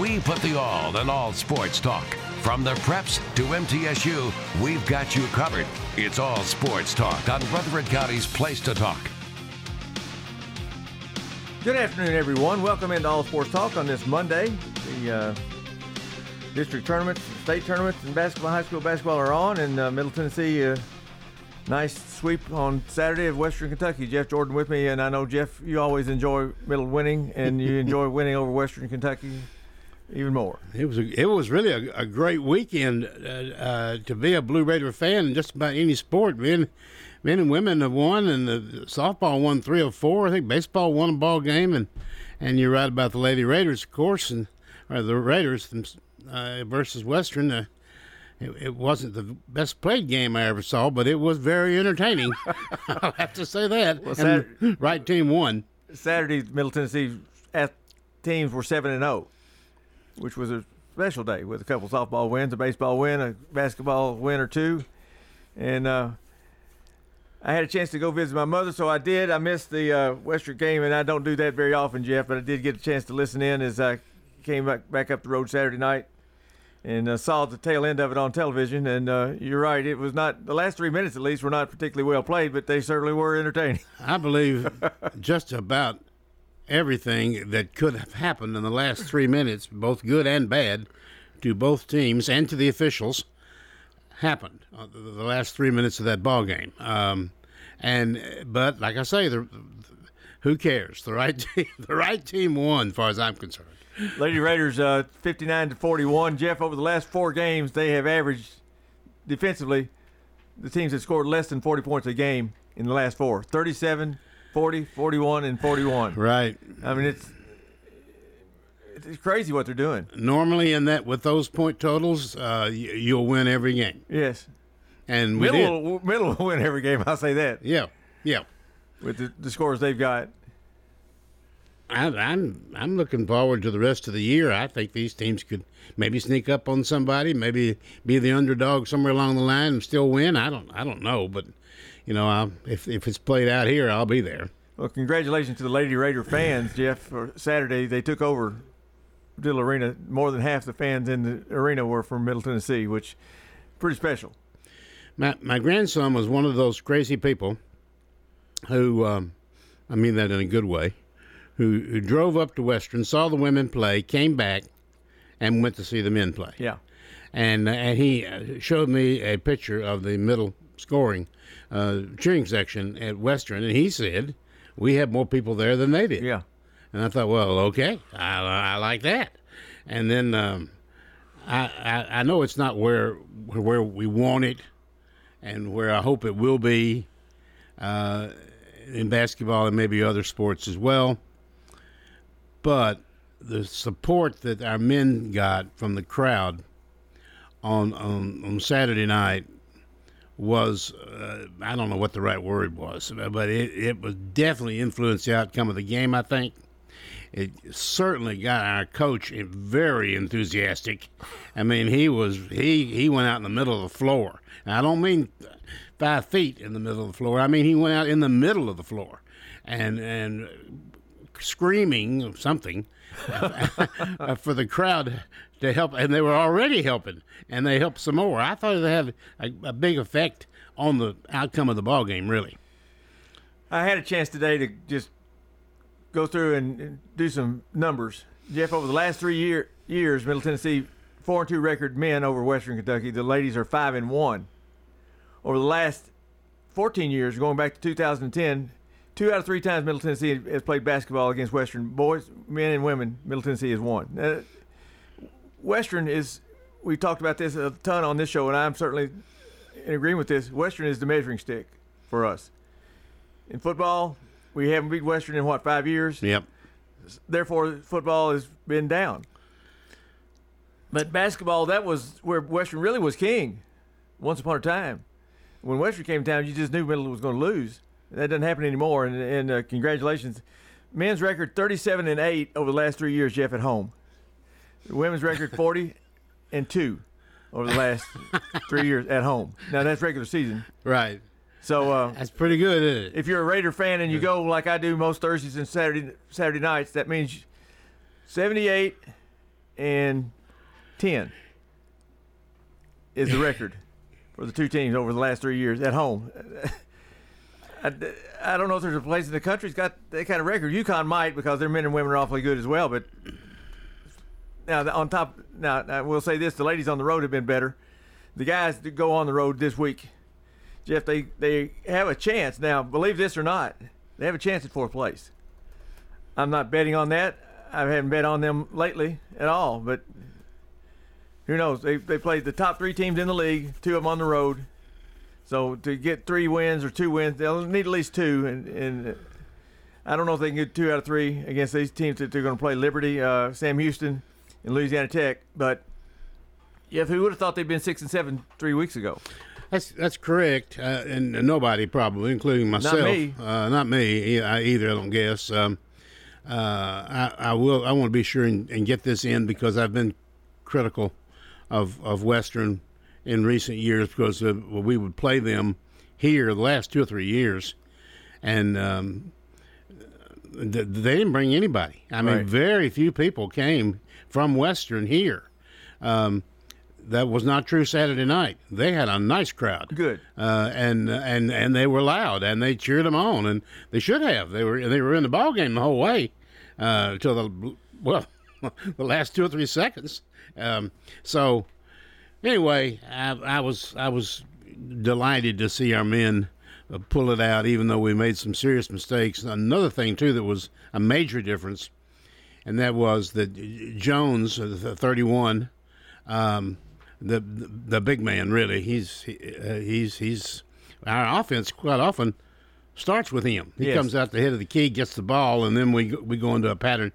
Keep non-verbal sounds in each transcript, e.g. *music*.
We put the all in all sports talk. From the preps to MTSU, we've got you covered. It's all sports talk on Rutherford County's Place to Talk. Good afternoon, everyone. Welcome into All Sports Talk on this Monday. The uh, district tournaments, state tournaments, and basketball, high school basketball are on, and uh, Middle Tennessee. Uh, nice sweep on Saturday of Western Kentucky. Jeff Jordan with me, and I know Jeff, you always enjoy Middle winning, and you *laughs* enjoy winning over Western Kentucky even more. It was a, it was really a, a great weekend uh, uh, to be a Blue Raider fan in just about any sport. Men, men and women have won, and the softball won three or four. I think baseball won a ball game, and and you're right about the Lady Raiders, of course, and or the Raiders uh, versus Western. Uh, it, it, wasn't the best played game I ever saw, but it was very entertaining. *laughs* I'll have to say that. Well, and right team won. Saturday, Middle Tennessee teams were seven and zero which was a special day with a couple softball wins, a baseball win, a basketball win or two, and uh, I had a chance to go visit my mother, so I did. I missed the uh, Western game, and I don't do that very often, Jeff, but I did get a chance to listen in as I came back back up the road Saturday night and uh, saw the tail end of it on television. And uh, you're right, it was not the last three minutes at least were not particularly well played, but they certainly were entertaining. I believe *laughs* just about everything that could have happened in the last three minutes, both good and bad, to both teams and to the officials, happened uh, the last three minutes of that ball game. Um, and but like I say, the, the, who cares? The right *laughs* team, the right team won, as far as I'm concerned. Lady Raiders, uh, 59 to 41. Jeff, over the last four games, they have averaged defensively. The teams have scored less than 40 points a game in the last four. 37, 40, 41, and 41. Right. I mean, it's it's crazy what they're doing. Normally, in that with those point totals, uh, you'll win every game. Yes. And middle will, middle will win every game. I'll say that. Yeah. Yeah. With the, the scores they've got. I'm, I'm I'm looking forward to the rest of the year. I think these teams could maybe sneak up on somebody, maybe be the underdog somewhere along the line and still win. I don't I don't know, but you know, I'll, if if it's played out here, I'll be there. Well, congratulations to the Lady Raider fans, Jeff. For Saturday, they took over Diddle Arena. More than half the fans in the arena were from Middle Tennessee, which pretty special. My my grandson was one of those crazy people who, um, I mean that in a good way, who who drove up to Western, saw the women play, came back, and went to see the men play. Yeah. And and he uh, showed me a picture of the middle scoring uh, cheering section at Western, and he said we had more people there than they did. Yeah. And I thought, well, okay, I, I like that. And then um, I, I, I know it's not where where we want it, and where I hope it will be uh, in basketball and maybe other sports as well. But the support that our men got from the crowd on on, on Saturday night was uh, I don't know what the right word was, but it, it was definitely influenced the outcome of the game. I think it certainly got our coach very enthusiastic. I mean, he was he he went out in the middle of the floor. I don't mean five feet in the middle of the floor. I mean he went out in the middle of the floor, and and screaming something *laughs* for the crowd to help, and they were already helping, and they helped some more. I thought it had a, a big effect on the outcome of the ball game. Really, I had a chance today to just go through and, and do some numbers. Jeff, over the last three year, years, Middle Tennessee four and two record men over Western Kentucky. The ladies are five and one. Over the last 14 years, going back to 2010, two out of three times Middle Tennessee has played basketball against Western. Boys, men, and women, Middle Tennessee has won. Uh, Western is, we talked about this a ton on this show, and I'm certainly in agreement with this. Western is the measuring stick for us. In football, we haven't beat Western in what, five years? Yep. Therefore, football has been down. But basketball, that was where Western really was king once upon a time. When Western came down, you just knew Middle was going to lose. That doesn't happen anymore. And, and uh, congratulations. Men's record 37 and 8 over the last three years, Jeff, at home. Women's record 40 and 2 over the last *laughs* three years at home. Now, that's regular season. Right. So uh, That's pretty good, isn't it? if you're a Raider fan and you go like I do most Thursdays and Saturday Saturday nights, that means 78 and 10 is the record *laughs* for the two teams over the last three years at home. *laughs* I, I don't know if there's a place in the country that's got that kind of record. UConn might because their men and women are awfully good as well. But now on top, now I will say this: the ladies on the road have been better. The guys that go on the road this week Jeff, they, they have a chance. Now, believe this or not, they have a chance at fourth place. I'm not betting on that. I haven't bet on them lately at all, but who knows? They, they played the top three teams in the league, two of them on the road. So to get three wins or two wins, they'll need at least two. And, and I don't know if they can get two out of three against these teams that they're going to play Liberty, uh, Sam Houston, and Louisiana Tech. But Jeff, who would have thought they'd been six and seven three weeks ago? That's that's correct, uh, and nobody probably, including myself, Not me. Uh, not me I- either. I don't guess. Um, uh, I, I will. I want to be sure and, and get this in because I've been critical of of Western in recent years because we would play them here the last two or three years, and um, th- they didn't bring anybody. I mean, Right. very few people came from Western here. Um, that was not true Saturday night. They had a nice crowd. Good. Uh, and and and they were loud and they cheered them on and they should have. They were they were in the ball game the whole way uh, till the well *laughs* the last two or three seconds. Um, so anyway, I, I was I was delighted to see our men uh, pull it out, even though we made some serious mistakes. Another thing too that was a major difference, and that was that Jones, uh, the 31, um, the, the big man, really, he's he, uh, he's he's our offense quite often starts with him. He Yes. comes out the head of the key, gets the ball, and then we go- we go into a pattern.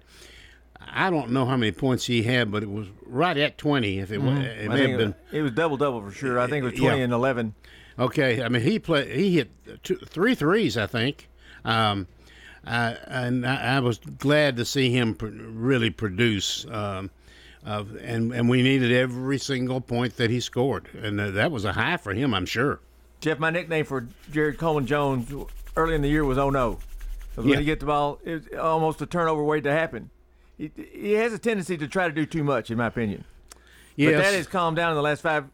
I don't know how many points he had, but it was right at 20. If it, it Mm-hmm. I may have been. it was double double for sure. I think it was twenty Yeah. and eleven. Okay, I mean he play he hit two, three threes, I think, um, uh, and I, I was glad to see him pr- really produce. Um, uh, and and we needed every single point that he scored, and uh, that was a high for him, I'm sure. Jeff, my nickname for Jared Coleman Jones early in the year was "Oh no," 'Cause Yeah. when you get the ball, it's almost a turnover waiting to happen. He, he has a tendency to try to do too much, in my opinion. Yes, But that has calmed down in the last five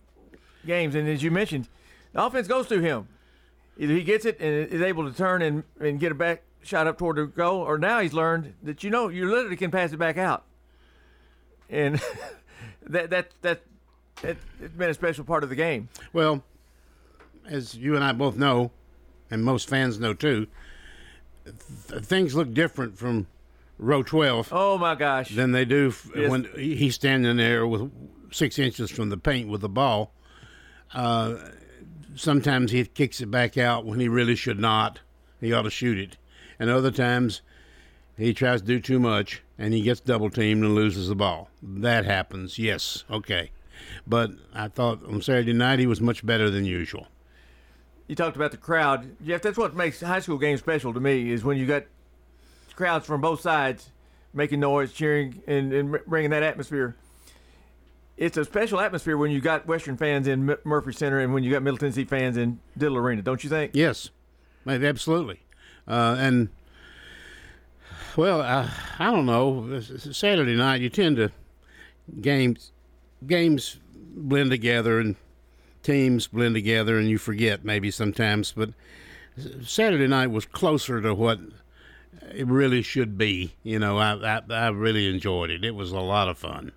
games, and as you mentioned, the offense goes through him. Either he gets it and is able to turn and, and get it back shot up toward the goal, or now he's learned that you know you literally can pass it back out, and *laughs* that that that that it's been a special part of the game. Well, as you and I both know, and most fans know too, th- things look different from row 12 Oh my gosh! than they do f- Yes. when he's standing there with six inches from the paint with the ball. Uh, sometimes he kicks it back out when he really should not. He ought to shoot it. And other times he tries to do too much and he gets double teamed and loses the ball. That happens, yes, okay. But I thought on Saturday night he was much better than usual. you talked about the crowd, Jeff. That's what makes high school games special to me is when you got crowds from both sides making noise, cheering, and, and bringing that atmosphere. It's a special atmosphere when you got Western fans in M- Murphy Center and when you got Middle Tennessee fans in Diddle Arena, don't you think? Yes, absolutely. Uh, and well, I, I don't know. Saturday night, you tend to games games blend together and teams blend together, and you forget maybe sometimes. But Saturday night was closer to what it really should be. You know, I I, I really enjoyed it. It was a lot of fun.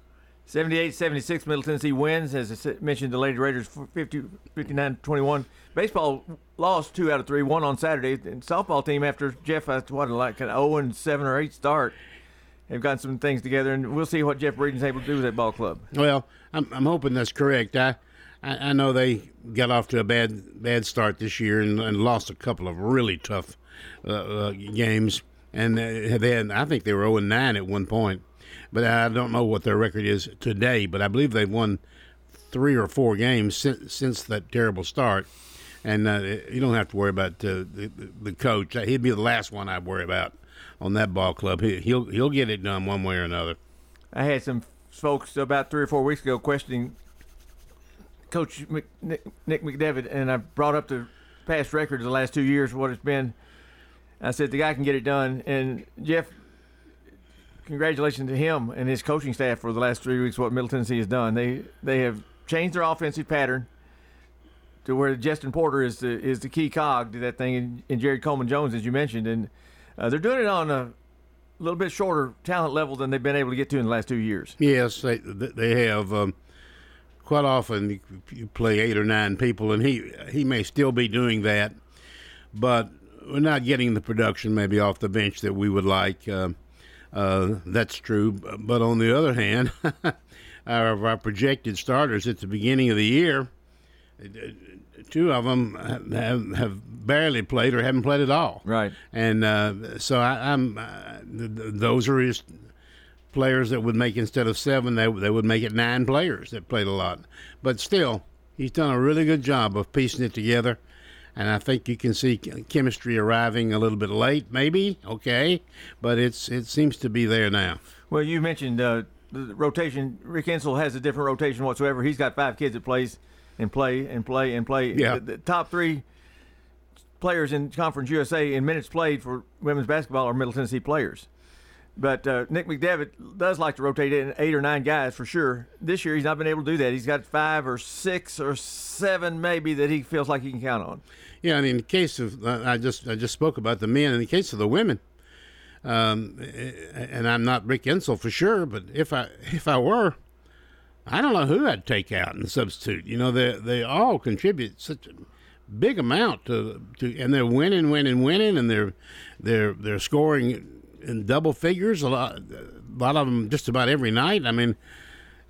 78 76, Middle Tennessee wins. As I mentioned, the Lady Raiders 50, 59 21. Baseball lost two out of three, one on Saturday. And softball team, after Jeff, what, like an 0 and 7 or 8 start, have gotten some things together. And we'll see what Jeff Breeden's able to do with that ball club. Well, I'm, I'm hoping that's correct. I, I I know they got off to a bad bad start this year and, and lost a couple of really tough uh, uh, games, and uh, had, I think they were 0 9 at one point, but I don't know what their record is today. But I believe they've won three or four games since, since that terrible start. And uh, you don't have to worry about uh, the, the coach. He'd be the last one I'd worry about on that ball club. He, he'll he'll get it done one way or another. I had some folks about three or four weeks ago questioning Coach Mc, Nick, Nick McDevitt, and I brought up the past records the last two years, what it's been. I said the guy can get it done, and Jeff. Congratulations to him and his coaching staff for the last three weeks. What Middle Tennessee has done, they they have changed their offensive pattern to where Jestin Porter is the is the key cog to that thing, and, Jared Coleman Jones, as you mentioned, and uh, they're doing it on a little bit shorter talent level than they've been able to get to in the last two years. Yes, they they have. Um, quite often, you- you play eight or nine people, and he he may still be doing that, but we're not getting the production maybe off the bench that we would like. Um uh, that's true. But on the other hand, *laughs* our, our projected starters at the beginning of the year, two of them have, have barely played or haven't played at all. Right. And uh, so I, I'm. Uh, th- th- those are his players that would make instead of seven, they they would make it nine players that played a lot. But still, he's done a really good job of piecing it together. And I think you can see chemistry arriving a little bit late, maybe. Okay, but it's it seems to be there now. Well, you mentioned uh, the rotation. Rick Insell has a different rotation whatsoever. He's got five kids that plays and play and play and play. Yeah. The, the top three players in Conference USA in minutes played for women's basketball are Middle Tennessee players. But uh, Nick McDevitt does like to rotate in eight or nine guys for sure. This year he's not been able to do that. He's got five or six or seven maybe that he feels like he can count on. Yeah, and in the case of I just I just spoke about the men. In the case of the women, um, and I'm not Rick Insell for sure, but if I if I were, I don't know who I'd take out and substitute. You know, they they all contribute such a big amount to to, and they're winning, winning, winning, and they're they're they're scoring in double figures. A lot, a lot of them just about every night. I mean.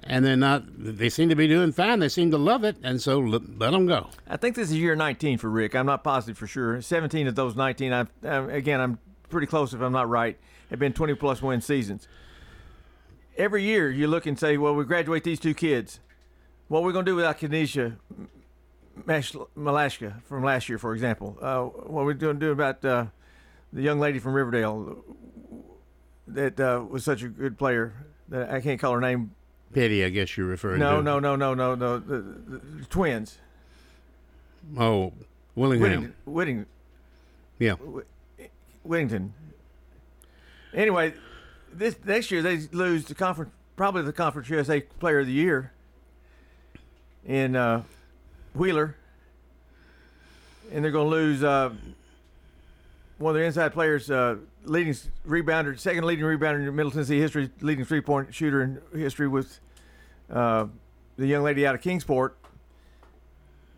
And they're not. They seem to be doing fine. They seem to love it, and so let, let them go. I think this is year 19 for Rick. I'm not positive for sure. 17 of those 19, I've, um, again, I'm pretty close if I'm not right, have been 20 plus win seasons. Every year you look and say, well, we graduate these two kids. What are we going to do without Mash- Malashka from last year, for example? Uh, what are we going to do about uh, the young lady from Riverdale that uh, was such a good player? That I can't call her name. Petty, I guess you're referring No, to. no, no, no, no, no. The, the, the twins. Oh, Willingham. Whitting, Whitting, Yeah. Whittington. Anyway, this next year they lose the conference, probably the Conference USA Player of the Year in uh, Wheeler, and they're going to lose uh, one of their inside players, uh, leading rebounder, second leading rebounder in Middle Tennessee history, leading three point shooter in history with uh, the young lady out of Kingsport.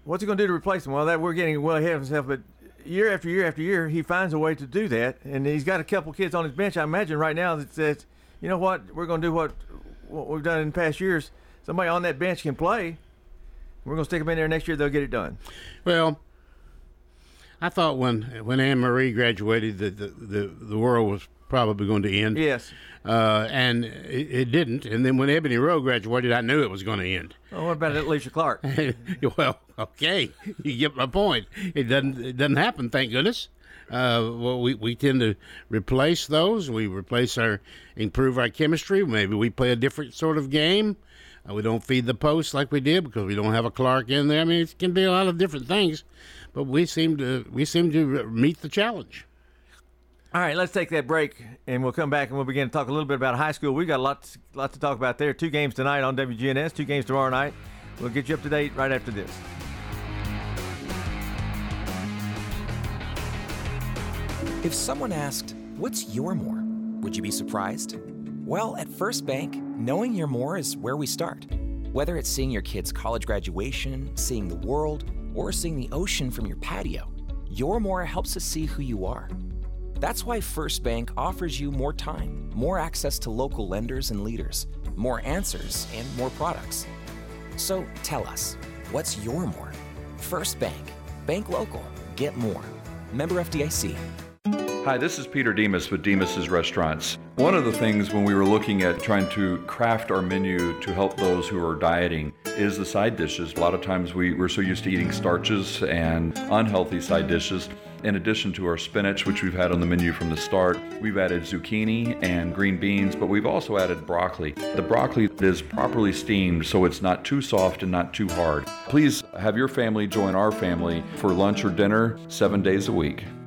What's he going to do to replace him? Well, that we're getting well ahead of himself, but year after year after year, he finds a way to do that, and he's got a couple kids on his bench. I imagine right now that says, you know what, we're going to do what what we've done in past years. Somebody on that bench can play. We're going to stick them in there next year. They'll get it done. Well, I thought when when Anne Marie graduated that the, the the world was probably going to end. Yes. Uh, and it, it didn't. And then when Ebony Rowe graduated, I knew it was going to end. Oh, what about Alysha Clark? *laughs* well, okay, you get my point. It doesn't it doesn't happen, thank goodness. Uh, well, we, we tend to replace those. We replace our improve our chemistry. Maybe we play a different sort of game. Uh, we don't feed the post like we did because we don't have a Clark in there. I mean, it can be a lot of different things, but we seem to we seem to meet the challenge. All right, let's take that break, and we'll come back and we'll begin to talk a little bit about high school. We've got a lot, lot to talk about there. Two games tonight on WGNS, two games tomorrow night. We'll get you up to date right after this. If someone asked, What's your more? Would you be surprised? Well, at First Bank, knowing your more is where we start. Whether it's seeing your kid's college graduation, seeing the world, or seeing the ocean from your patio, your more helps us see who you are. That's why First Bank offers you more time, more access to local lenders and leaders, more answers, and more products. So tell us, what's your more? First Bank. Bank local. Get more. Member FDIC. Hi, this is Peter Demos with Demos's Restaurants. One of the things when we were looking at trying to craft our menu to help those who are dieting is the side dishes. A lot of times we, we're so used to eating starches and unhealthy side dishes. In addition to our spinach, which we've had on the menu from the start, we've added zucchini and green beans, but we've also added broccoli. The broccoli is properly steamed so it's not too soft and not too hard. Please have your family join our family for lunch or dinner seven days a week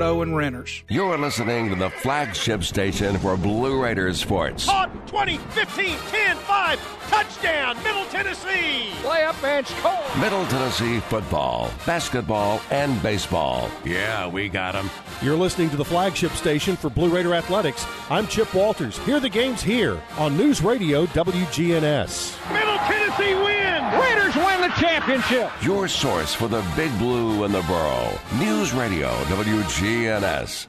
and renters. You're listening to the flagship station for Blue Raiders sports. Hot 20, 15, 10, 5, touchdown, Middle Tennessee. Play up bench, Cole. Middle Tennessee football, basketball, and baseball. Yeah, we got them. You're listening to the flagship station for Blue Raider Athletics. I'm Chip Walters. Hear the games here on News Radio WGNS. Middle Tennessee win. The championship. Your source for the big blue and the borough. News Radio WGNS.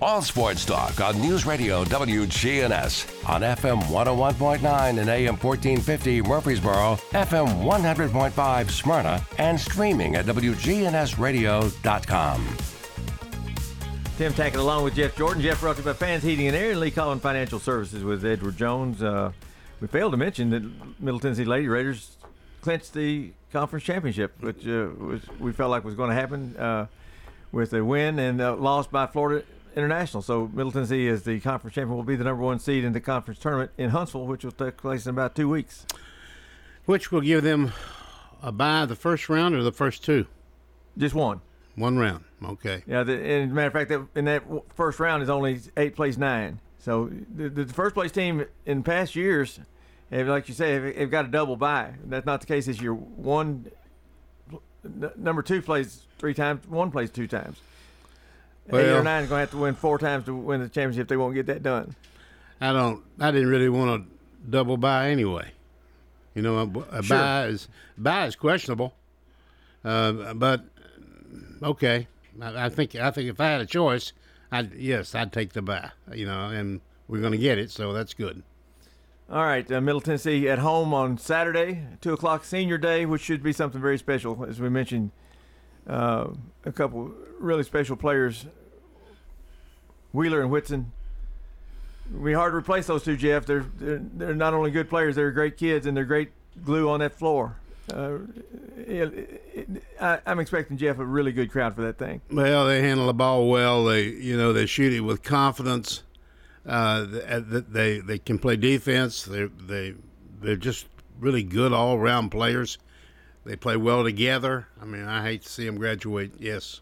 All sports talk on News Radio WGNS on FM 101.9 and AM 1450 Murfreesboro, FM 100.5 Smyrna, and streaming at WGNSradio.com. Tim Tackett along with Jeff Jordan. Jeff to by Fans Heating and Air and Lee Collin Financial Services with Edward Jones. Uh, we failed to mention that Middle Tennessee Lady Raiders clinched the conference championship, which uh, was, we felt like was going to happen uh, with a win and uh, loss by Florida International. So Middle Tennessee is the conference champion. Will be the number one seed in the conference tournament in Huntsville, which will take place in about two weeks. Which will give them a bye the first round or the first two? Just one. One round. Okay. Yeah. The, and matter of fact, that in that first round is only eight plays nine. So the, the first place team in past years, like you say, have, have got a double bye. That's not the case this year. One, number two plays three times. One plays two times. Eight or Well- nine is going to have to win four times to win the championship. They won't get that done. I don't. I didn't really want to double buy anyway. You know, a, a Sure. buy is buy is questionable. Uh, but okay, I, I think I think if I had a choice, I'd yes, I'd take the buy. You know, and we're going to get it, so that's good. All right, uh, Middle Tennessee at home on Saturday, two o'clock Senior Day, which should be something very special, as we mentioned. Uh, a couple really special players, Wheeler and Whitson. Be hard to replace those two, Jeff. They're, they're they're not only good players, they're great kids, and they're great glue on that floor. Uh, it, it, I, I'm expecting Jeff a really good crowd for that thing. Well, they handle the ball well. They you know they shoot it with confidence. Uh, th- th- they they can play defense. They they they're just really good all around players. They play well together. I mean, I hate to see them graduate. Yes.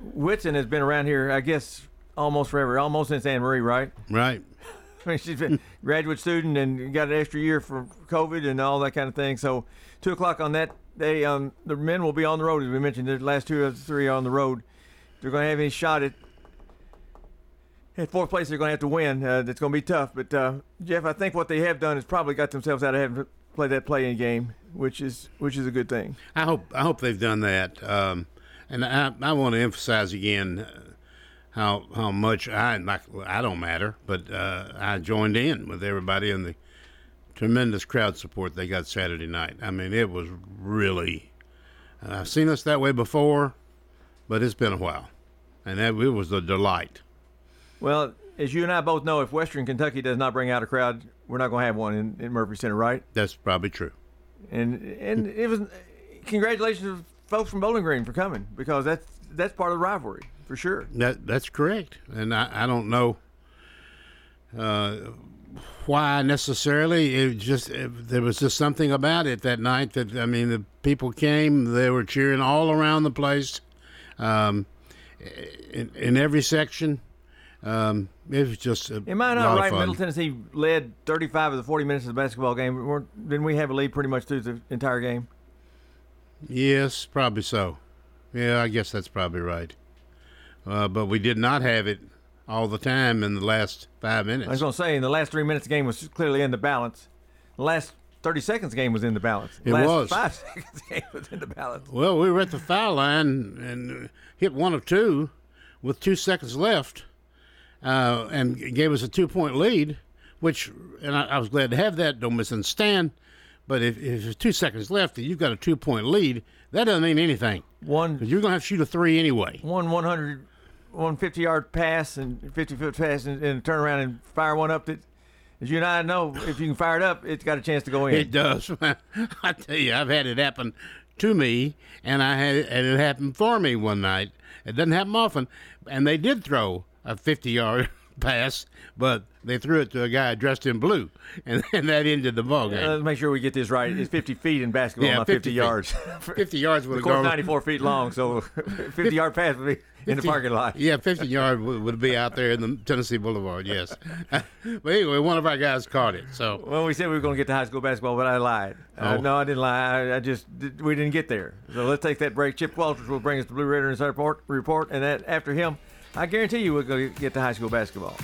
Whitson has been around here, I guess, almost forever, almost since Anne Marie, right? Right. *laughs* I mean, she's been graduate student and got an extra year for COVID and all that kind of thing. So, two o'clock on that day, um, the men will be on the road, as we mentioned. The last two of the three are on the road. If they're going to have any shot at at fourth place, they're going to have to win. Uh, that's going to be tough. But uh, Jeff, I think what they have done is probably got themselves out of having to play that play-in game, which is which is a good thing. I hope I hope they've done that. Um, and I, I want to emphasize again, how how much I like. I don't matter, but uh, I joined in with everybody in the tremendous crowd support they got Saturday night. I mean, it was really. Uh, I've seen us that way before, but it's been a while, and that it was a delight. Well, as you and I both know, if Western Kentucky does not bring out a crowd, we're not going to have one in, in Murphy Center, right? That's probably true. And and it was congratulations to folks from Bowling Green for coming because that's that's part of the rivalry for sure. That that's correct, and I, I don't know uh, why necessarily. It just it, there was just something about it that night that I mean the people came, they were cheering all around the place, um, in, in every section. Um, it was just a Am I not right? Middle Tennessee led 35 of the 40 minutes of the basketball game. Didn't we have a lead pretty much through the entire game? Yes, probably so. Yeah, I guess that's probably right. Uh, but we did not have it all the time in the last five minutes. I was going to say, in the last three minutes, the game was clearly in the balance. The last 30 seconds game was in the balance. The It last was. Five *laughs* seconds game was in the balance. Well, we were at the foul line and hit one of two with two seconds left, uh, and gave us a two-point lead. Which, and I, I was glad to have that. Don't misunderstand. But if, if there's two seconds left and you've got a two-point lead, that doesn't mean anything. One, you're going to have to shoot a three anyway. one 100, one 50 yard pass and 50 foot pass and, and turn around and fire one up that, as you and I know, if you can fire it up, it's got a chance to go in. It does. *laughs* I tell you, I've had it happen to me, and I had and it happened for me one night. It doesn't happen often, and they did throw a 50-yard *laughs* pass, but they threw it to a guy dressed in blue, and, *laughs* and that ended the ball game. Uh, Let's make sure we get this right. It's 50 feet in basketball, Yeah, not 50 50, yards. *laughs* 50 yards would have gone 94 feet long, so 50 yard pass would be in the parking lot. Yeah, 50 yard would, would be out there in the Tennessee Boulevard. Yes, but anyway, one of our guys caught it. So Well, we said we were going to get to high school basketball, but I lied. Uh, Oh. no, I didn't lie. I, I just did, we didn't get there. So let's take that break. Chip Walters will bring us the Blue Raider Inside report, report, and that after him, I guarantee you we're going to get to high school basketball.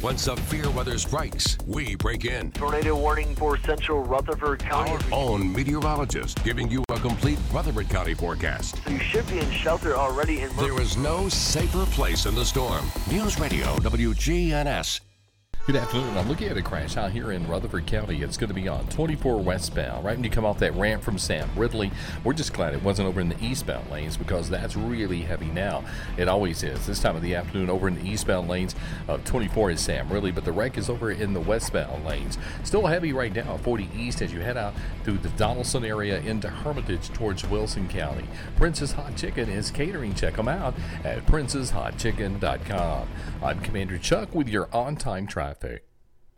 When severe weather strikes, we break in. Tornado warning for central Rutherford County. Our own meteorologist giving you a complete Rutherford County forecast. So you should be in shelter already in There is no safer place in the storm. News Radio WGNS. Good afternoon. I'm looking at a crash out here in Rutherford County. It's going to be on 24 westbound, right when you come off that ramp from Sam Ridley. We're just glad it wasn't over in the eastbound lanes because that's really heavy now. It always is. This time of the afternoon, over in the eastbound lanes of 24 is Sam Ridley, but the wreck is over in the westbound lanes. Still heavy right now, 40 east as you head out through the Donaldson area into Hermitage towards Wilson County. Prince's Hot Chicken is catering. Check them out at princeshotchicken.com. I'm Commander Chuck with your on time traffic.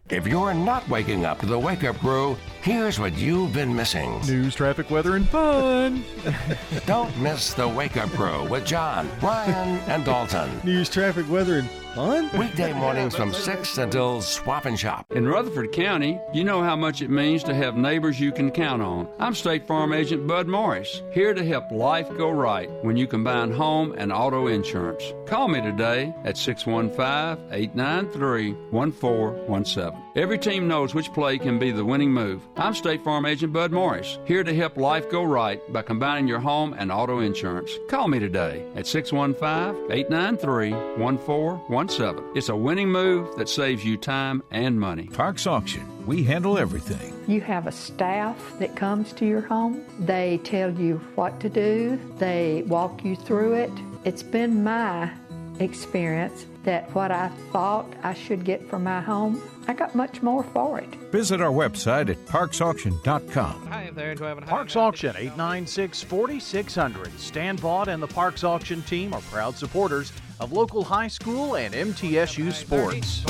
If you're not waking up to the wake up crew, here's what you've been missing. News, traffic, weather, and fun. *laughs* Don't miss the wake up crew with John, Brian, and Dalton. News, traffic, weather, and fun. Weekday mornings from 6 until Swap and Shop. In Rutherford County, you know how much it means to have neighbors you can count on. I'm State Farm Agent Bud Morris, here to help life go right when you combine home and auto insurance. Call me today at 615 893 1417. Every team knows which play can be the winning move. I'm State Farm Agent Bud Morris, here to help life go right by combining your home and auto insurance. Call me today at 615 893 1417. It's a winning move that saves you time and money. Parks Auction. We handle everything. You have a staff that comes to your home. They tell you what to do, they walk you through it. It's been my experience that what I thought I should get for my home, I got much more for it. Visit our website at parksauction.com. Hi there, Parks Auction, 896 4600. Stan Vaught and the Parks Auction team are proud supporters of local high school and MTSU sports.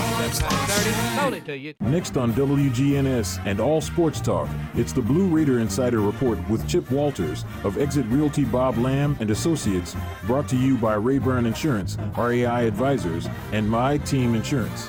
Next on WGNS and All Sports Talk, it's the Blue Raider Insider Report with Chip Walters of Exit Realty Bob Lamb and Associates, brought to you by Rayburn Insurance, RAI Advisors, and My Team Insurance.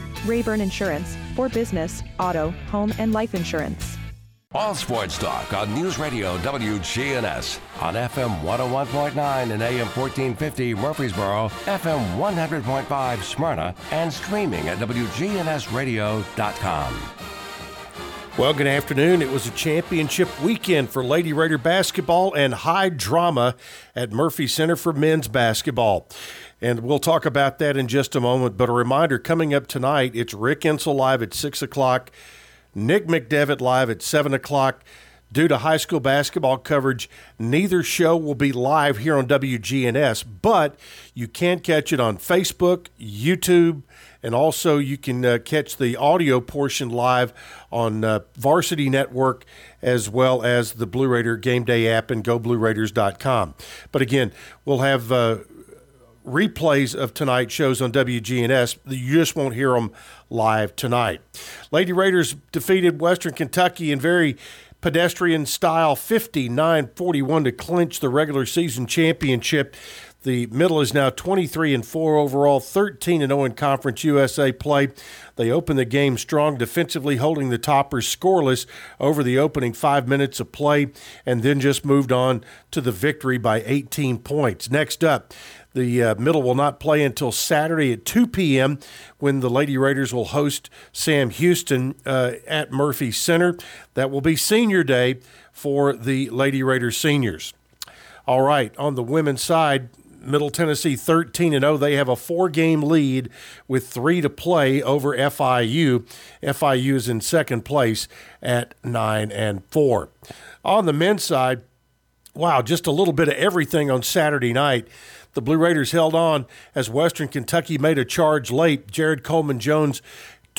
Rayburn Insurance, for business, auto, home, and life insurance. All sports talk on News Radio WGNS on FM 101.9 and AM 1450 Murfreesboro, FM 100.5 Smyrna, and streaming at WGNSradio.com. Well, good afternoon. It was a championship weekend for Lady Raider basketball and high drama at Murphy Center for men's basketball. And we'll talk about that in just a moment. But a reminder coming up tonight, it's Rick Insell live at 6 o'clock, Nick McDevitt live at 7 o'clock. Due to high school basketball coverage, neither show will be live here on WGNS, but you can catch it on Facebook, YouTube, and also you can uh, catch the audio portion live on uh, Varsity Network as well as the Blue Raider Game Day app and GoBlueRaiders.com. But again, we'll have uh, replays of tonight's shows on WGNS. You just won't hear them live tonight. Lady Raiders defeated Western Kentucky in very pedestrian style 59 41 to clinch the regular season championship. The middle is now 23 and 4 overall, 13 and 0 in Conference USA play. They opened the game strong defensively, holding the toppers scoreless over the opening five minutes of play, and then just moved on to the victory by 18 points. Next up, the uh, middle will not play until Saturday at 2 p.m. when the Lady Raiders will host Sam Houston uh, at Murphy Center. That will be senior day for the Lady Raiders seniors. All right, on the women's side, Middle Tennessee 13 and 0. They have a four-game lead with 3 to play over FIU. FIU is in second place at 9 and 4. On the men's side, wow, just a little bit of everything on Saturday night. The Blue Raiders held on as Western Kentucky made a charge late. Jared Coleman Jones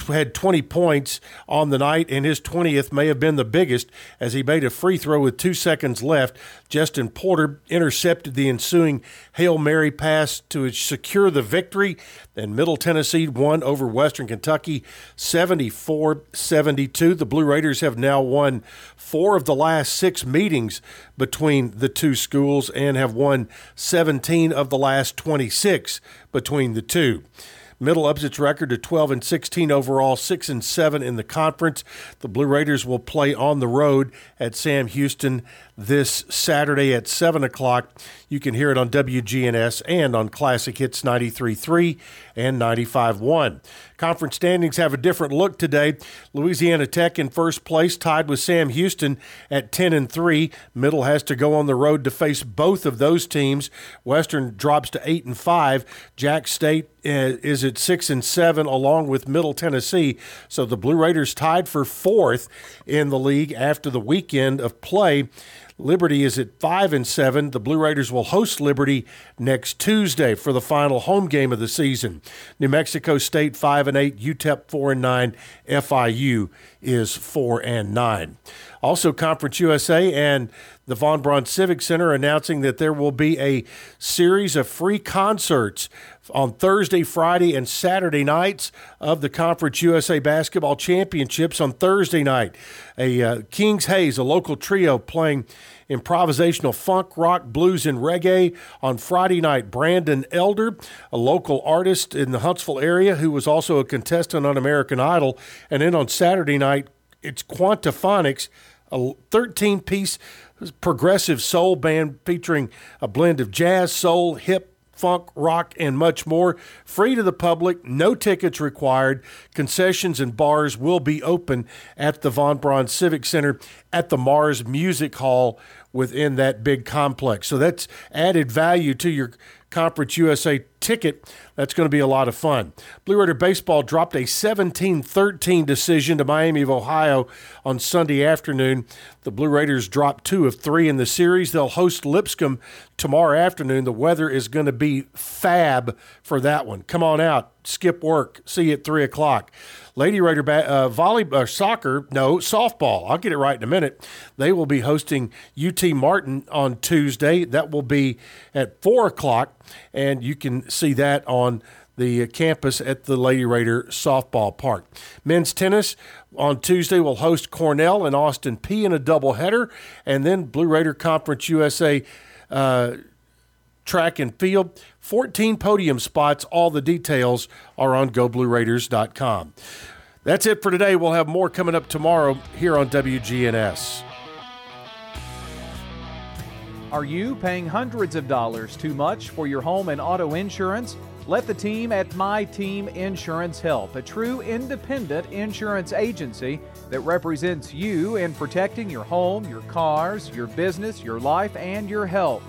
had 20 points on the night, and his 20th may have been the biggest as he made a free throw with two seconds left. Jestin Porter intercepted the ensuing Hail Mary pass to secure the victory, and Middle Tennessee won over Western Kentucky 74 72. The Blue Raiders have now won four of the last six meetings between the two schools and have won 17 of the last 26 between the two. Middle ups its record to 12 and 16 overall, 6 and 7 in the conference. The Blue Raiders will play on the road at Sam Houston this Saturday at 7 o'clock. You can hear it on WGNS and on Classic Hits 93.3 and 95.1. Conference standings have a different look today. Louisiana Tech in first place, tied with Sam Houston at 10 and 3. Middle has to go on the road to face both of those teams. Western drops to 8 and 5. Jax State uh, is at 6 and 7 along with Middle Tennessee. So the Blue Raiders tied for fourth in the league after the weekend of play. Liberty is at five and seven. The Blue Raiders will host Liberty next Tuesday for the final home game of the season. New Mexico State five and eight, UTEP four and nine, FIU is four and nine. Also, Conference USA and the Von Braun Civic Center announcing that there will be a series of free concerts on Thursday, Friday, and Saturday nights of the Conference USA Basketball Championships. On Thursday night, a uh, Kings Hayes, a local trio, playing improvisational funk, rock, blues, and reggae. On Friday night, Brandon Elder, a local artist in the Huntsville area who was also a contestant on American Idol. And then on Saturday night, it's Quantaphonics, a 13 piece progressive soul band featuring a blend of jazz, soul, hip, funk, rock, and much more. Free to the public, no tickets required. Concessions and bars will be open at the Von Braun Civic Center at the Mars Music Hall within that big complex. So that's added value to your Conference USA ticket. That's going to be a lot of fun. Blue Raider Baseball dropped a 17 13 decision to Miami of Ohio on Sunday afternoon. The Blue Raiders dropped two of three in the series. They'll host Lipscomb tomorrow afternoon. The weather is going to be fab for that one. Come on out, skip work, see you at 3 o'clock. Lady Raider ba- uh, uh, soccer, no softball. I'll get it right in a minute. They will be hosting UT Martin on Tuesday. That will be at four o'clock, and you can see that on the campus at the Lady Raider softball park. Men's tennis on Tuesday will host Cornell and Austin Peay in a doubleheader, and then Blue Raider Conference USA. Uh, track and field, 14 podium spots. All the details are on goblueraiders.com. That's it for today. We'll have more coming up tomorrow here on WGNS. Are you paying hundreds of dollars too much for your home and auto insurance? Let the team at My Team Insurance help, a true independent insurance agency that represents you in protecting your home, your cars, your business, your life, and your health.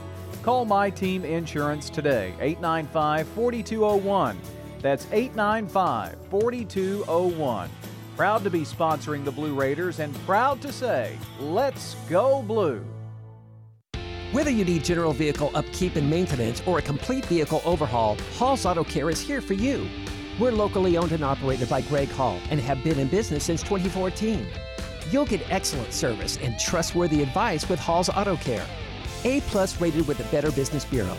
Call My Team Insurance today, 895 4201. That's 895 4201. Proud to be sponsoring the Blue Raiders and proud to say, let's go blue. Whether you need general vehicle upkeep and maintenance or a complete vehicle overhaul, Hall's Auto Care is here for you. We're locally owned and operated by Greg Hall and have been in business since 2014. You'll get excellent service and trustworthy advice with Hall's Auto Care. A plus rated with the Better Business Bureau.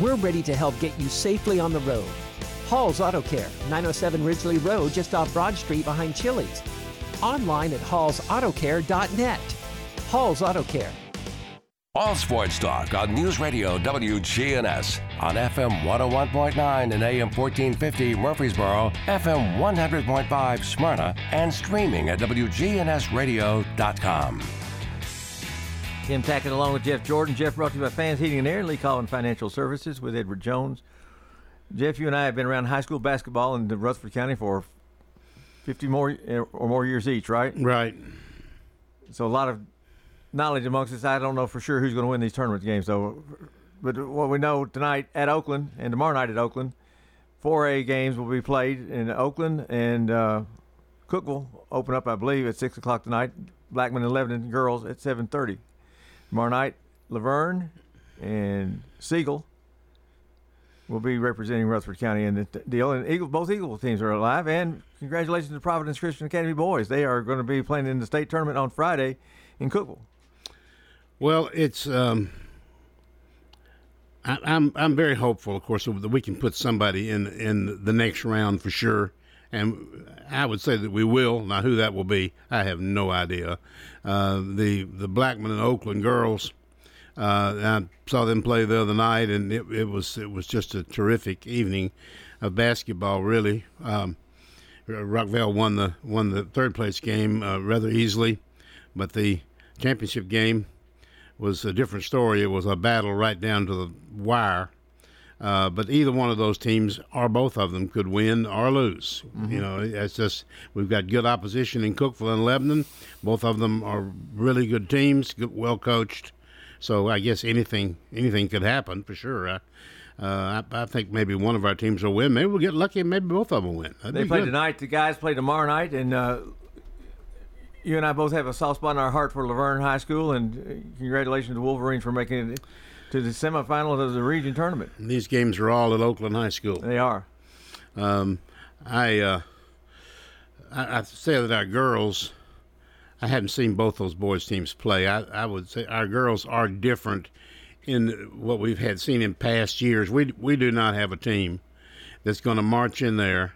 We're ready to help get you safely on the road. Hall's Auto Care, 907 Ridgely Road, just off Broad Street behind Chili's. Online at hallsautocare.net. Hall's Auto Care. All sports talk on News Radio WGNS on FM 101.9 and AM 1450 Murfreesboro, FM 100.5 Smyrna, and streaming at WGNSradio.com. Tim Tackett along with Jeff Jordan. Jeff brought to you by Fans Heating and Air, Lee Collin Financial Services with Edward Jones. Jeff, you and I have been around high school basketball in Rutherford County for 50 more or more years each, right? Right. So a lot of knowledge amongst us. I don't know for sure who's going to win these tournament games, though. But what we know tonight at Oakland and tomorrow night at Oakland, 4A games will be played in Oakland and uh, Cookeville open up, I believe, at six o'clock tonight. Blackman and Lebanon girls at 7:30. Tomorrow night, LaVergne and Siegel will be representing Rutherford County in the deal. And Eagle, both Eagle teams are alive. And congratulations to Providence Christian Academy boys. They are going to be playing in the state tournament on Friday in Cookeville. Well, it's um, I, I'm I'm very hopeful, of course, that we can put somebody in in the next round for sure, and I would say that we will. Now, who that will be, I have no idea. Uh, the the Blackman and Oakland girls. Uh, I saw them play the other night, and it, it was it was just a terrific evening of basketball. Really, um, Rockvale won the won the third place game uh, rather easily, but the championship game was a different story. It was a battle right down to the wire. Uh, but either one of those teams, or both of them, could win or lose. Mm-hmm. You know, it's just we've got good opposition in Cookeville and Lebanon. Both of them are really good teams, good, well coached. So I guess anything anything could happen for sure. I, uh, I, I, think maybe one of our teams will win. Maybe we'll get lucky and maybe both of them will win. That'd they play good. tonight. The guys play tomorrow night, and uh, you and I both have a soft spot in our heart for LaVergne High School. And uh, congratulations to Wolverines for making it to the semifinals of the region tournament. These games are all at Oakland High School. They are. Um, I, uh, I I say that our girls. I haven't seen both those boys' teams play. I, I would say our girls are different in what we've had seen in past years. We we do not have a team that's going to march in there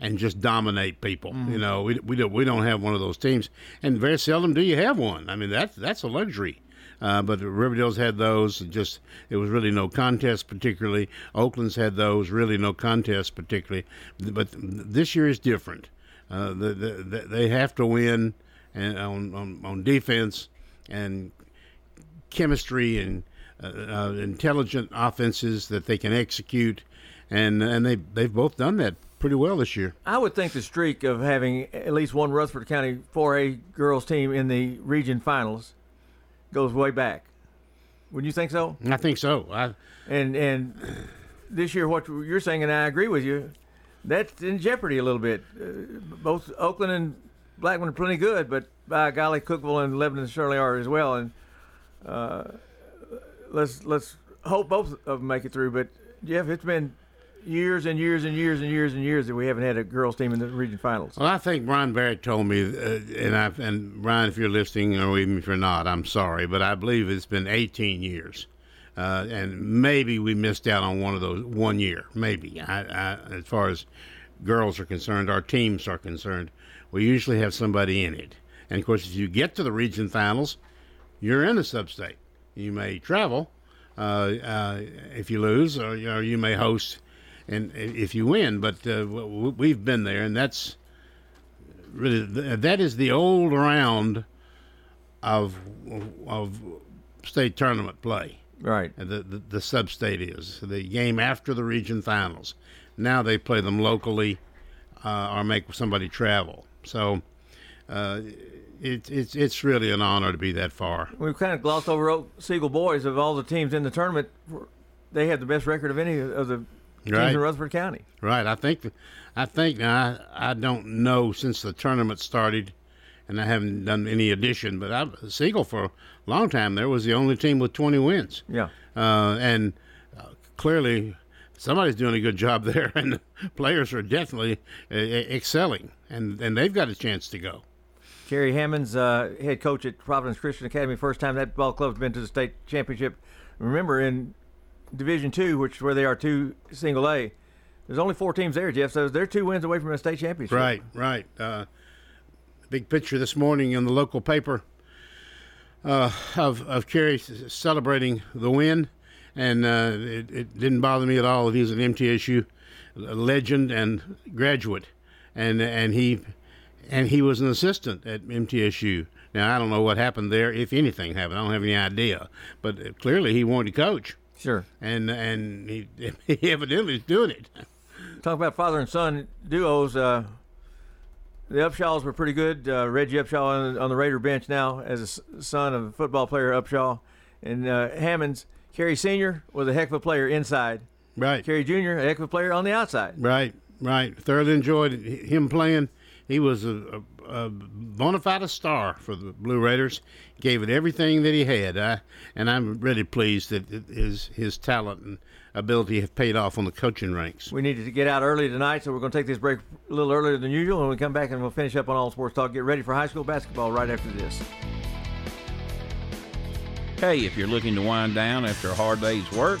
and just dominate people. Mm-hmm. You know, we we don't we don't have one of those teams, and very seldom do you have one. I mean, that's that's a luxury. Uh, but Riverdale's had those. Just it was really no contest particularly. Oakland's had those. Really no contest particularly. But this year is different. Uh, the, the, the, they have to win and on, on, on defense and chemistry and uh, uh, intelligent offenses that they can execute, and and they they've both done that pretty well this year. I would think the streak of having at least one Rutherford County 4A girls team in the region finals goes way back. Wouldn't you think so? I think so. I, and and this year, what you're saying, and I agree with you, that's in jeopardy a little bit. Uh, both Oakland and Blackman are plenty good, but by golly, Cookeville and Lebanon certainly are as well. And uh, let's let's hope both of them make it through. But Jeff, it's been years and years and years and years and years that we haven't had a girls team in the region finals. Well, I think Brian Barrett told me, uh, and I and Brian, if you're listening, or even if you're not, I'm sorry, but I believe it's been 18 years. Uh, and maybe we missed out on one of those one year. Maybe, I, I, as far as girls are concerned, our teams are concerned, we usually have somebody in it. And of course, if you get to the region finals, you're in the sub-state. You may travel, uh, uh, if you lose, or you know you may host, and if you win. But uh, we've been there, and that's really that is the old round of of state tournament play. Right. The the, the sub state is the game after the region finals. Now they play them locally, uh, or make somebody travel. So. Uh, it, it's it's really an honor to be that far. We've kind of glossed over Oak Siegel boys of all the teams in the tournament. They have the best record of any of the teams Right. in Rutherford County. Right. I think, I think now I, I don't know since the tournament started, and I haven't done any addition. But I, Siegel for a long time there was the only team with 20 wins. Yeah. Uh, and uh, clearly somebody's doing a good job *laughs* there, and the players are definitely uh, excelling, and and they've got a chance to go. Kerry Hammonds, uh, head coach at Providence Christian Academy, first time that ball club's been to the state championship. Remember, in Division Two, which is where they are two single A, there's only four teams there, Jeff. So they're two wins away from a state championship. Right, right. Uh, big picture this morning in the local paper uh, of of Kerry celebrating the win, and uh, it, it didn't bother me at all he's an MTSU legend and graduate, and and he and he was an assistant at MTSU. Now I don't know what happened there, if anything happened. I don't have any idea, but clearly he wanted to coach. Sure. And and he, *laughs* he evidently is doing it. Talk about father and son duos. Uh, the Upshaws were pretty good. Uh, Reggie Upshaw on, on the Raider bench now as a son of a football player, Upshaw. And uh, Hammonds, Kerry Sr. was a heck of a player inside. Right. Kerry Jr., a heck of a player on the outside. Right, right. Thoroughly enjoyed him playing. He was a, a, a bona fide star for the Blue Raiders. Gave it everything that he had, I, and I'm really pleased that his his talent and ability have paid off on the coaching ranks. We needed to get out early tonight, so we're going to take this break a little earlier than usual. When we come back and we'll finish up on All Sports Talk. Get ready for high school basketball right after this. Hey, if you're looking to wind down after a hard day's work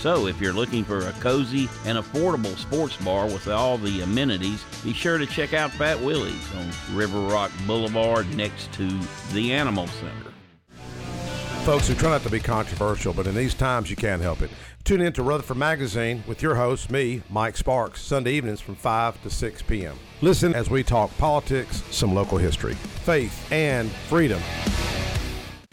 So, if you're looking for a cozy and affordable sports bar with all the amenities, be sure to check out Fat Willie's on River Rock Boulevard next to the Animal Center. Folks, we try not to be controversial, but in these times you can't help it. Tune in to Rutherford Magazine with your host, me, Mike Sparks, Sunday evenings from 5 to 6 p.m. Listen as we talk politics, some local history, faith, and freedom.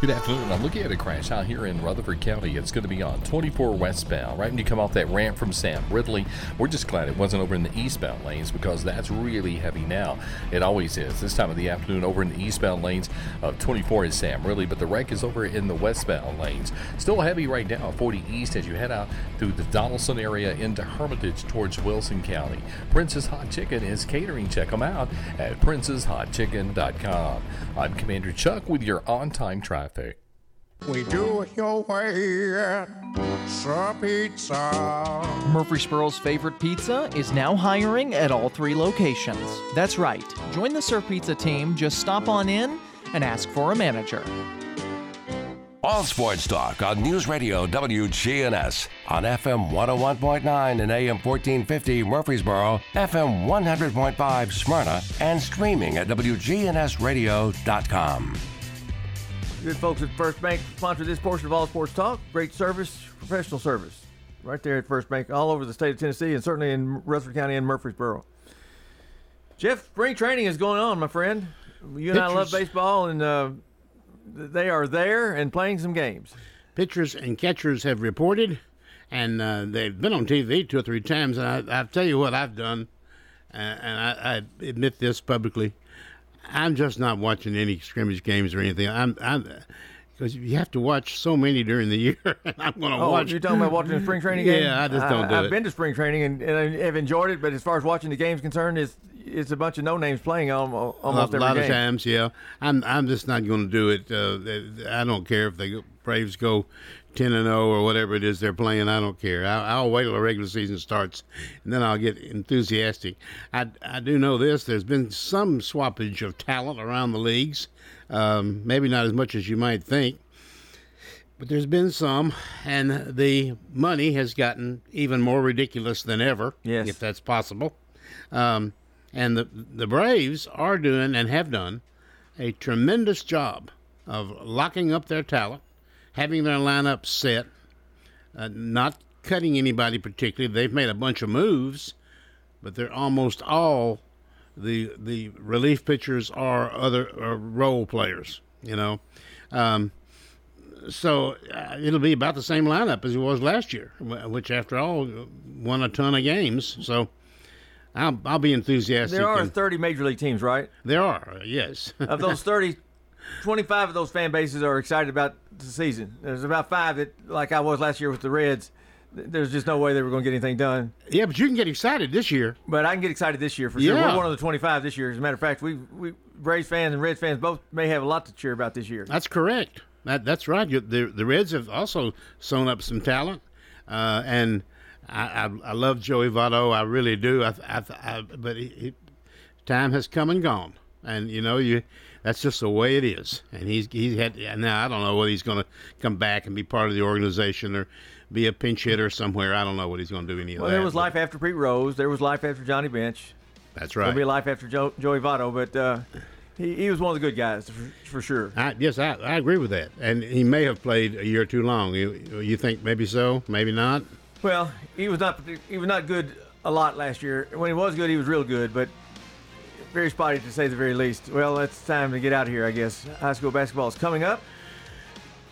Good afternoon. I'm looking at a crash out here in Rutherford County. It's going to be on 24 westbound, right when you come off that ramp from Sam Ridley. We're just glad it wasn't over in the eastbound lanes because that's really heavy now. It always is. This time of the afternoon over in the eastbound lanes of 24 is Sam Ridley, but the wreck is over in the westbound lanes. Still heavy right now, 40 east as you head out through the Donaldson area into Hermitage towards Wilson County. Prince's Hot Chicken is catering. Check them out at princeshotchicken.com. I'm Commander Chuck with your on-time traffic. We do it your way at Sir Pizza. Murfreesboro's favorite pizza is now hiring at all three locations. That's right. Join the Sir Pizza team. Just stop on in and ask for a manager. All Sports Talk on News Radio WGNS on FM 101.9 and AM 1450 Murfreesboro, FM 100.5 Smyrna, and streaming at WGNSradio.com. Good folks at First Bank sponsor this portion of All Sports Talk. Great service, professional service, right there at First Bank, all over the state of Tennessee, and certainly in Rutherford County and Murfreesboro. Jeff, spring training is going on, my friend. You and I love baseball, and uh, they are there and playing some games. Pitchers and catchers have reported, and uh, they've been on TV two or three times. And I, I tell you what I've done, and I, I admit this publicly. I'm just not watching any scrimmage games or anything. I'm, I'm because you have to watch so many during the year, *laughs* I'm going to oh, watch. You're talking about watching the spring training game? Yeah, I just don't do I've it. been to spring training and, and I have enjoyed it, but as far as watching the games concerned, it's it's a bunch of no names playing almost, almost a every lot game. of times, yeah. I'm I'm just not going to do it. Uh, I don't care if the Braves go ten and zero or whatever it is they're playing. I don't care. I, I'll wait till the regular season starts, and then I'll get enthusiastic. I I do know this. There's been some swappage of talent around the leagues. Um, maybe not as much as you might think. But there's been some, and the money has gotten even more ridiculous than ever, Yes. if that's possible. Um, and the the Braves are doing and have done a tremendous job of locking up their talent, having their lineup set, uh, not cutting anybody particularly. They've made a bunch of moves, but they're almost all the the relief pitchers are other are role players. You know. Um, so uh, it'll be about the same lineup as it was last year, which, after all, won a ton of games. So I'll, I'll be enthusiastic. There are and- 30 major league teams, right? there are, yes. Of those 30, 25 of those fan bases are excited about the season. There's about five that, like I was last year with the Reds, there's just no way they were going to get anything done. Yeah, but you can get excited this year. But I can get excited this year for sure. Yeah. We're one of the 25 this year. As a matter of fact, we we Braves fans and Reds fans both may have a lot to cheer about this year. That's correct. That, that's right. You, the the Reds have also sewn up some talent, uh, and I, I, I love Joey Votto. I really do. I, I, I, but he, he, time has come and gone, and you know you. That's just the way it is. And he's he's had now. I don't know whether he's going to come back and be part of the organization or be a pinch hitter somewhere. I don't know what he's going to do any of Well, that. there was life after Pete Rose. There was life after Johnny Bench. That's right. There'll be life after Joe, Joey Votto, but uh, he, he was one of the good guys for, for sure. I, yes, I, I agree with that. And he may have played a year too long. You, you think maybe so? Maybe not. Well, he was not he was not good a lot last year. When he was good, he was real good, but very spotty to say the very least. Well, it's time to get out of here, I guess. High school basketball is coming up,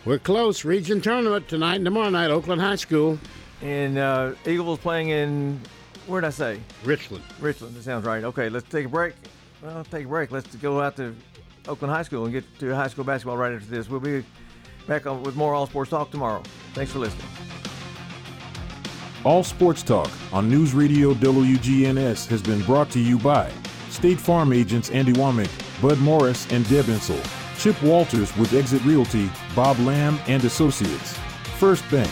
We're close. Region tournament tonight and tomorrow night, Oakland High School. and uh, Eagles playing in where did I say? Richland. Richland. That sounds right. Okay, let's take a break. Well, take a break. Let's go out to Oakland High School and get to high school basketball right after this. We'll be back on with more All Sports Talk tomorrow. Thanks for listening. All Sports Talk on News Radio WGNS has been brought to you by State Farm agents Andy Womack, Bud Morris, and Deb Insell. Chip Walters with Exit Realty, Bob Lamb and Associates. First Bank,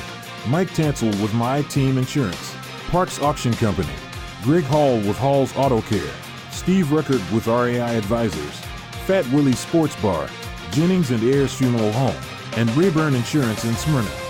Mike Tansel with My Team Insurance. Parks Auction Company, Greg Hall with Hall's Auto Care. Steve Record with RAI Advisors. Fat Willie Sports Bar, Jennings and Ayers Funeral Home, and Rayburn Insurance in Smyrna.